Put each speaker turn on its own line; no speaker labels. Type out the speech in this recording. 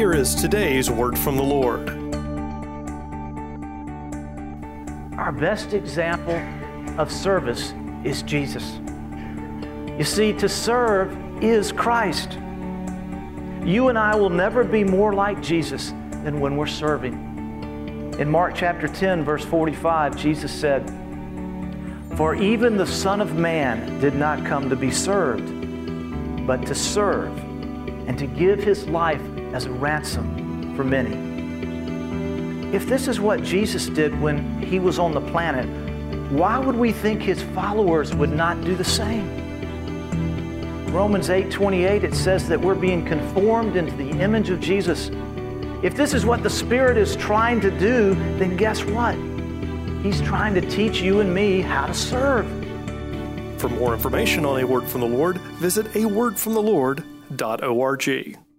here is today's word from the Lord.
Our best example of service is Jesus. You see, to serve is Christ. You and I will never be more like Jesus than when we're serving. In Mark chapter 10, verse 45, Jesus said, For even the Son of Man did not come to be served, but to serve and to give his life as a ransom for many. If this is what Jesus did when he was on the planet, why would we think his followers would not do the same? Romans 8 28, it says that we're being conformed into the image of Jesus. If this is what the Spirit is trying to do, then guess what? He's trying to teach you and me how to serve.
For more information on A Word from the Lord, visit awordfromthelord.org.